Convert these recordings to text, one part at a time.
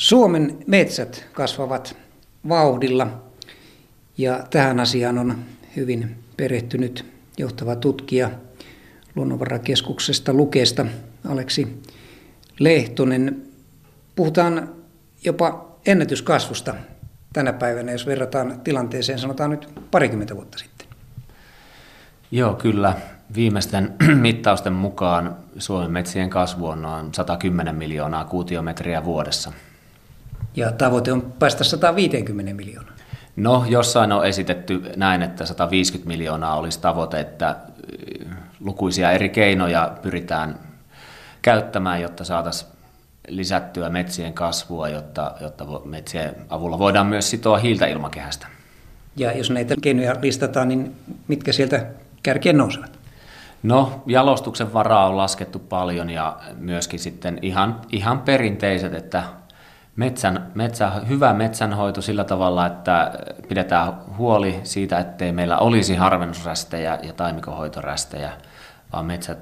Suomen metsät kasvavat vauhdilla ja tähän asiaan on hyvin perehtynyt johtava tutkija Luonnonvarakeskuksesta Lukesta Aleksi Lehtonen. Puhutaan jopa ennätyskasvusta tänä päivänä, jos verrataan tilanteeseen, sanotaan nyt parikymmentä vuotta sitten. Joo, kyllä. Viimeisten mittausten mukaan Suomen metsien kasvu on noin 110 miljoonaa kuutiometriä vuodessa. Ja tavoite on päästä 150 miljoonaa. No, jossain on esitetty näin, että 150 miljoonaa olisi tavoite, että lukuisia eri keinoja pyritään käyttämään, jotta saataisiin lisättyä metsien kasvua, jotta, jotta metsien avulla voidaan myös sitoa hiiltä ilmakehästä. Ja jos näitä keinoja listataan, niin mitkä sieltä kärkeen nousevat? No, jalostuksen varaa on laskettu paljon ja myöskin sitten ihan, ihan perinteiset, että metsän, metsä, hyvä metsänhoito sillä tavalla, että pidetään huoli siitä, ettei meillä olisi harvennusrästejä ja taimikohoitorästejä, vaan metsät,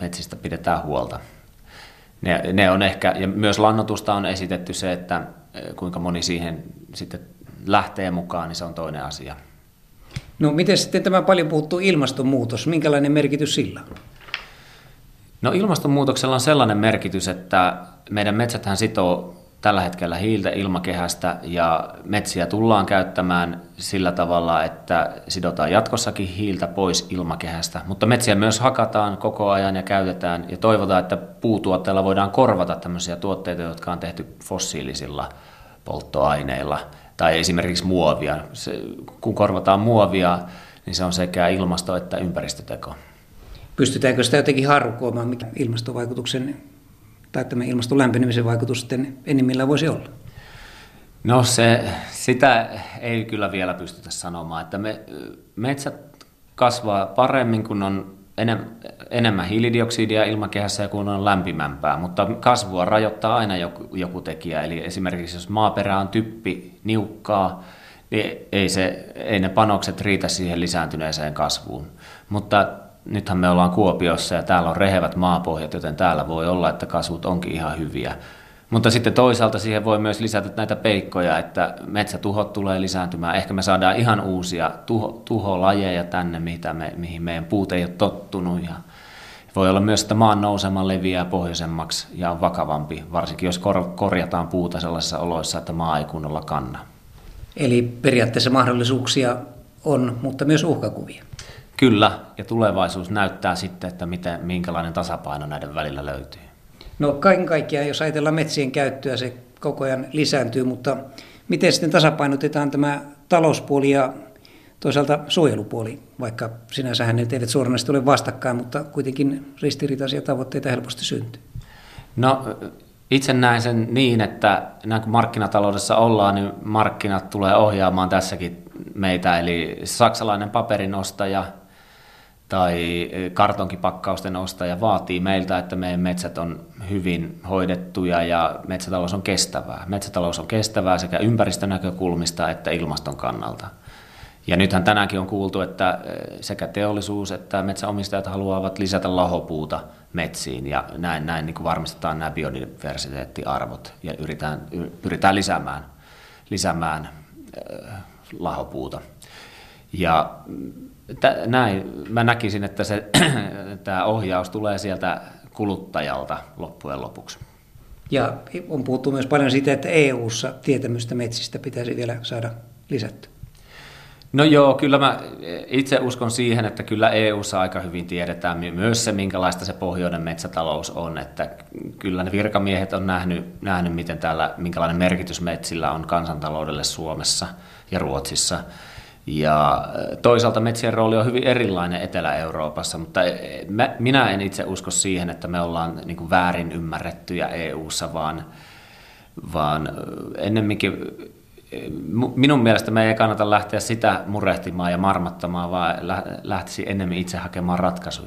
metsistä pidetään huolta. Ne, ne on ehkä, ja myös lannotusta on esitetty se, että kuinka moni siihen sitten lähtee mukaan, niin se on toinen asia. No miten sitten tämä paljon puhuttu ilmastonmuutos, minkälainen merkitys sillä on? No ilmastonmuutoksella on sellainen merkitys, että meidän metsäthän sitoo tällä hetkellä hiiltä ilmakehästä ja metsiä tullaan käyttämään sillä tavalla, että sidotaan jatkossakin hiiltä pois ilmakehästä, mutta metsiä myös hakataan koko ajan ja käytetään ja toivotaan, että puutuotteilla voidaan korvata tämmöisiä tuotteita, jotka on tehty fossiilisilla polttoaineilla tai esimerkiksi muovia. Se, kun korvataan muovia, niin se on sekä ilmasto- että ympäristöteko. Pystytäänkö sitä jotenkin harkoamaan, ilmastovaikutuksen tai tämä ilmaston lämpenemisen vaikutus sitten enimmillään voisi olla? No se, sitä ei kyllä vielä pystytä sanomaan, että me, metsät kasvaa paremmin, kun on enem, enemmän hiilidioksidia ilmakehässä ja kun on lämpimämpää, mutta kasvua rajoittaa aina joku, joku tekijä. Eli esimerkiksi jos maaperä on typpi, niukkaa, niin ei, se, ei ne panokset riitä siihen lisääntyneeseen kasvuun. Mutta nythän me ollaan Kuopiossa ja täällä on rehevät maapohjat, joten täällä voi olla, että kasvut onkin ihan hyviä. Mutta sitten toisaalta siihen voi myös lisätä näitä peikkoja, että metsätuhot tulee lisääntymään. Ehkä me saadaan ihan uusia tuho, tuholajeja tänne, mitä me, mihin meidän puut ei ole tottunut. Ja voi olla myös, että maan nousema leviää pohjoisemmaksi ja on vakavampi, varsinkin jos kor- korjataan puuta sellaisissa oloissa, että maa ei kunnolla kanna. Eli periaatteessa mahdollisuuksia on, mutta myös uhkakuvia. Kyllä, ja tulevaisuus näyttää sitten, että miten, minkälainen tasapaino näiden välillä löytyy. No kaiken kaikkiaan, jos ajatellaan metsien käyttöä, se koko ajan lisääntyy, mutta miten sitten tasapainotetaan tämä talouspuoli ja toisaalta suojelupuoli, vaikka sinänsä ne eivät suoranaisesti ole vastakkain, mutta kuitenkin ristiriitaisia tavoitteita helposti syntyy. No itse näen sen niin, että näin kun markkinataloudessa ollaan, niin markkinat tulee ohjaamaan tässäkin meitä, eli saksalainen paperin ostaja – tai kartonkipakkausten ostaja vaatii meiltä, että meidän metsät on hyvin hoidettuja ja metsätalous on kestävää. Metsätalous on kestävää sekä ympäristönäkökulmista että ilmaston kannalta. Ja nythän tänäänkin on kuultu, että sekä teollisuus että metsäomistajat haluavat lisätä lahopuuta metsiin ja näin, näin niin kuin varmistetaan nämä biodiversiteettiarvot ja yritetään, pyritään lisäämään, lisäämään lahopuuta. Ja näin, mä näkisin, että se, tämä ohjaus tulee sieltä kuluttajalta loppujen lopuksi. Ja on puhuttu myös paljon siitä, että EU-ssa tietämystä metsistä pitäisi vielä saada lisätty. No joo, kyllä mä itse uskon siihen, että kyllä EU-ssa aika hyvin tiedetään myös se, minkälaista se pohjoinen metsätalous on. Että kyllä ne virkamiehet on nähnyt, nähnyt miten täällä, minkälainen merkitys metsillä on kansantaloudelle Suomessa ja Ruotsissa. Ja toisaalta metsien rooli on hyvin erilainen Etelä-Euroopassa, mutta minä en itse usko siihen, että me ollaan niin väärin ymmärrettyjä EU-ssa, vaan, vaan ennemminkin minun mielestä me ei kannata lähteä sitä murehtimaan ja marmattamaan, vaan lähtisi enemmän itse hakemaan ratkaisuja.